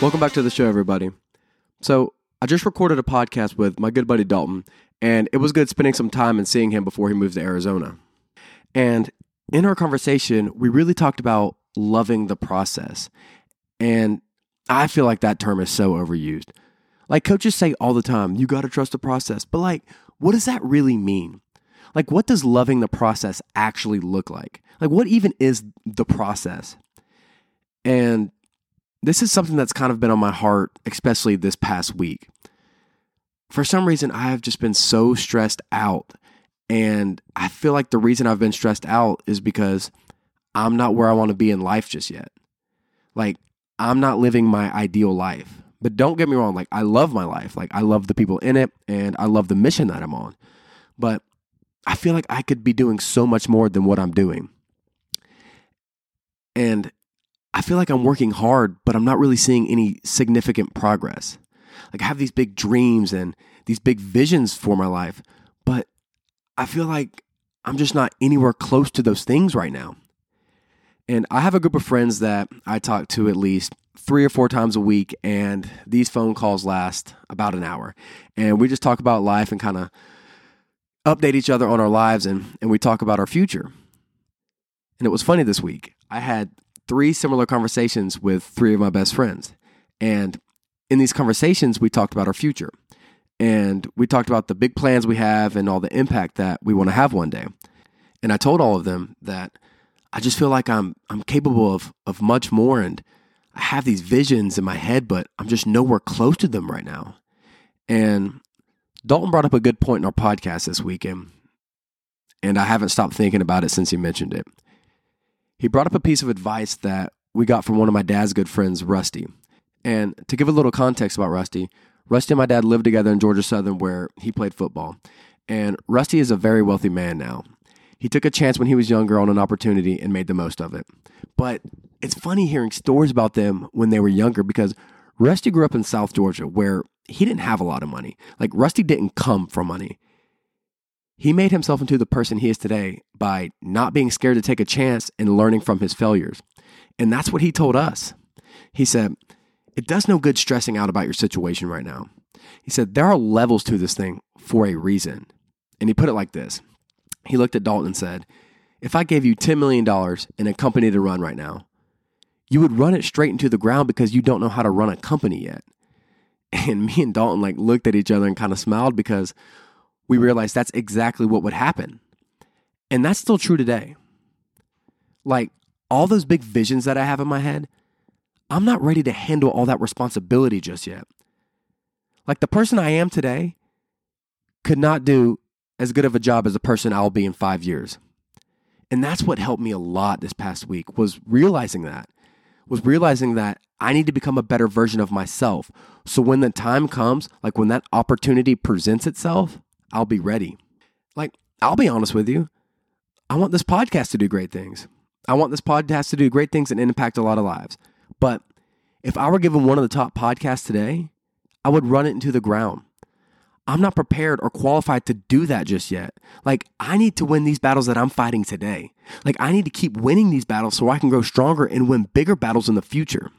Welcome back to the show, everybody. So, I just recorded a podcast with my good buddy Dalton, and it was good spending some time and seeing him before he moved to Arizona. And in our conversation, we really talked about loving the process. And I feel like that term is so overused. Like coaches say all the time, you got to trust the process. But like, what does that really mean? Like, what does loving the process actually look like? Like, what even is the process? And this is something that's kind of been on my heart, especially this past week. For some reason, I have just been so stressed out. And I feel like the reason I've been stressed out is because I'm not where I want to be in life just yet. Like, I'm not living my ideal life. But don't get me wrong, like, I love my life. Like, I love the people in it and I love the mission that I'm on. But I feel like I could be doing so much more than what I'm doing. And I feel like I'm working hard, but I'm not really seeing any significant progress. Like I have these big dreams and these big visions for my life, but I feel like I'm just not anywhere close to those things right now. And I have a group of friends that I talk to at least three or four times a week, and these phone calls last about an hour. And we just talk about life and kind of update each other on our lives and, and we talk about our future. And it was funny this week. I had three similar conversations with three of my best friends. And in these conversations, we talked about our future. And we talked about the big plans we have and all the impact that we want to have one day. And I told all of them that I just feel like I'm I'm capable of of much more and I have these visions in my head, but I'm just nowhere close to them right now. And Dalton brought up a good point in our podcast this weekend, and I haven't stopped thinking about it since he mentioned it. He brought up a piece of advice that we got from one of my dad's good friends, Rusty. And to give a little context about Rusty, Rusty and my dad lived together in Georgia Southern where he played football. And Rusty is a very wealthy man now. He took a chance when he was younger on an opportunity and made the most of it. But it's funny hearing stories about them when they were younger because Rusty grew up in South Georgia where he didn't have a lot of money. Like Rusty didn't come from money. He made himself into the person he is today by not being scared to take a chance and learning from his failures. And that's what he told us. He said, It does no good stressing out about your situation right now. He said, There are levels to this thing for a reason. And he put it like this He looked at Dalton and said, If I gave you $10 million in a company to run right now, you would run it straight into the ground because you don't know how to run a company yet. And me and Dalton like looked at each other and kind of smiled because we realized that's exactly what would happen. And that's still true today. Like all those big visions that I have in my head, I'm not ready to handle all that responsibility just yet. Like the person I am today could not do as good of a job as the person I'll be in 5 years. And that's what helped me a lot this past week was realizing that. Was realizing that I need to become a better version of myself. So when the time comes, like when that opportunity presents itself, I'll be ready. Like, I'll be honest with you. I want this podcast to do great things. I want this podcast to do great things and impact a lot of lives. But if I were given one of the top podcasts today, I would run it into the ground. I'm not prepared or qualified to do that just yet. Like, I need to win these battles that I'm fighting today. Like, I need to keep winning these battles so I can grow stronger and win bigger battles in the future.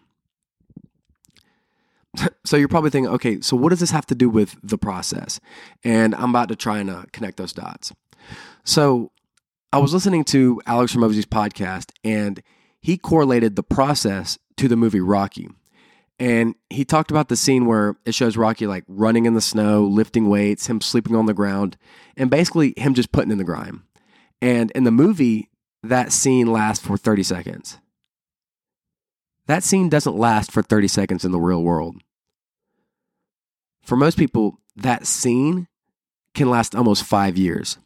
so you're probably thinking, okay, so what does this have to do with the process? And I'm about to try and uh, connect those dots. So I was listening to Alex Hormozi's podcast, and he correlated the process to the movie Rocky. And he talked about the scene where it shows Rocky like running in the snow, lifting weights, him sleeping on the ground, and basically him just putting in the grime. And in the movie, that scene lasts for 30 seconds. That scene doesn't last for 30 seconds in the real world. For most people, that scene can last almost five years.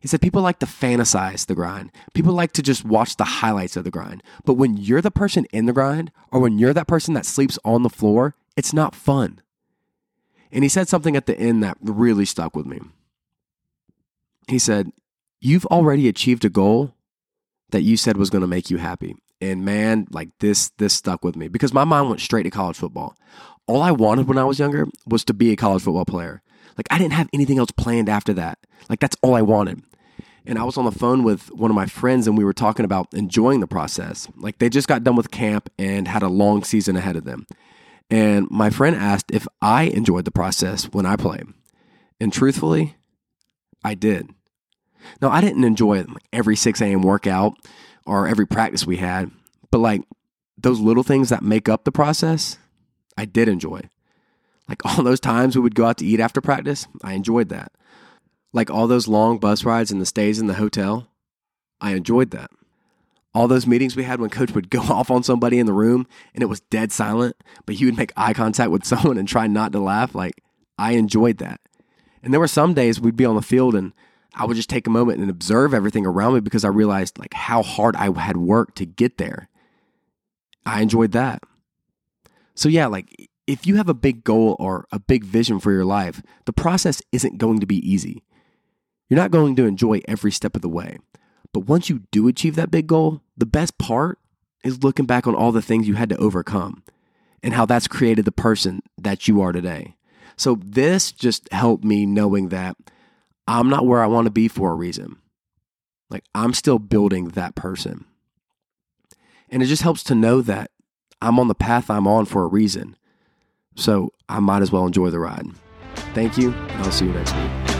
He said people like to fantasize the grind. People like to just watch the highlights of the grind. But when you're the person in the grind, or when you're that person that sleeps on the floor, it's not fun. And he said something at the end that really stuck with me. He said, You've already achieved a goal that you said was going to make you happy. And man, like this, this stuck with me because my mind went straight to college football. All I wanted when I was younger was to be a college football player. Like I didn't have anything else planned after that. Like that's all I wanted. And I was on the phone with one of my friends and we were talking about enjoying the process. Like they just got done with camp and had a long season ahead of them. And my friend asked if I enjoyed the process when I played. And truthfully, I did. Now, I didn't enjoy every 6 a.m. workout or every practice we had, but like those little things that make up the process, I did enjoy. Like all those times we would go out to eat after practice, I enjoyed that. Like all those long bus rides and the stays in the hotel, I enjoyed that. All those meetings we had when coach would go off on somebody in the room and it was dead silent, but he would make eye contact with someone and try not to laugh, like I enjoyed that. And there were some days we'd be on the field and I would just take a moment and observe everything around me because I realized like how hard I had worked to get there. I enjoyed that. So yeah, like if you have a big goal or a big vision for your life, the process isn't going to be easy. You're not going to enjoy every step of the way. But once you do achieve that big goal, the best part is looking back on all the things you had to overcome and how that's created the person that you are today. So this just helped me knowing that I'm not where I want to be for a reason. Like I'm still building that person. And it just helps to know that I'm on the path I'm on for a reason. So I might as well enjoy the ride. Thank you, and I'll see you next week.